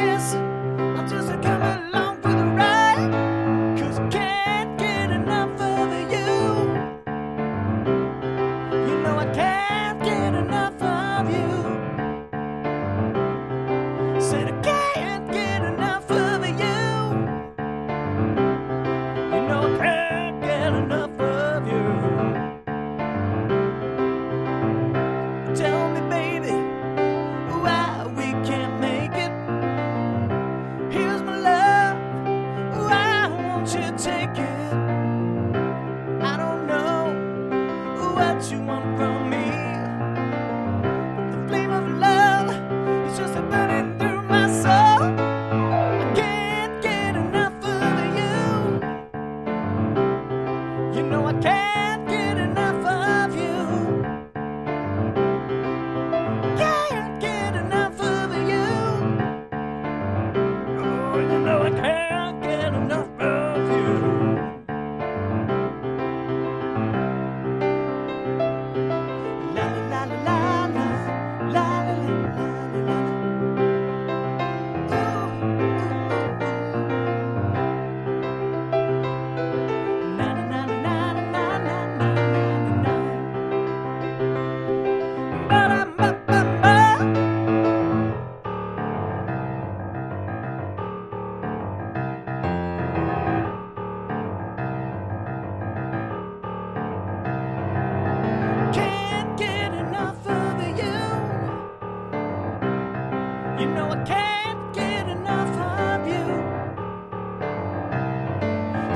Yes. what you want from me. But the flame of love is just a burning.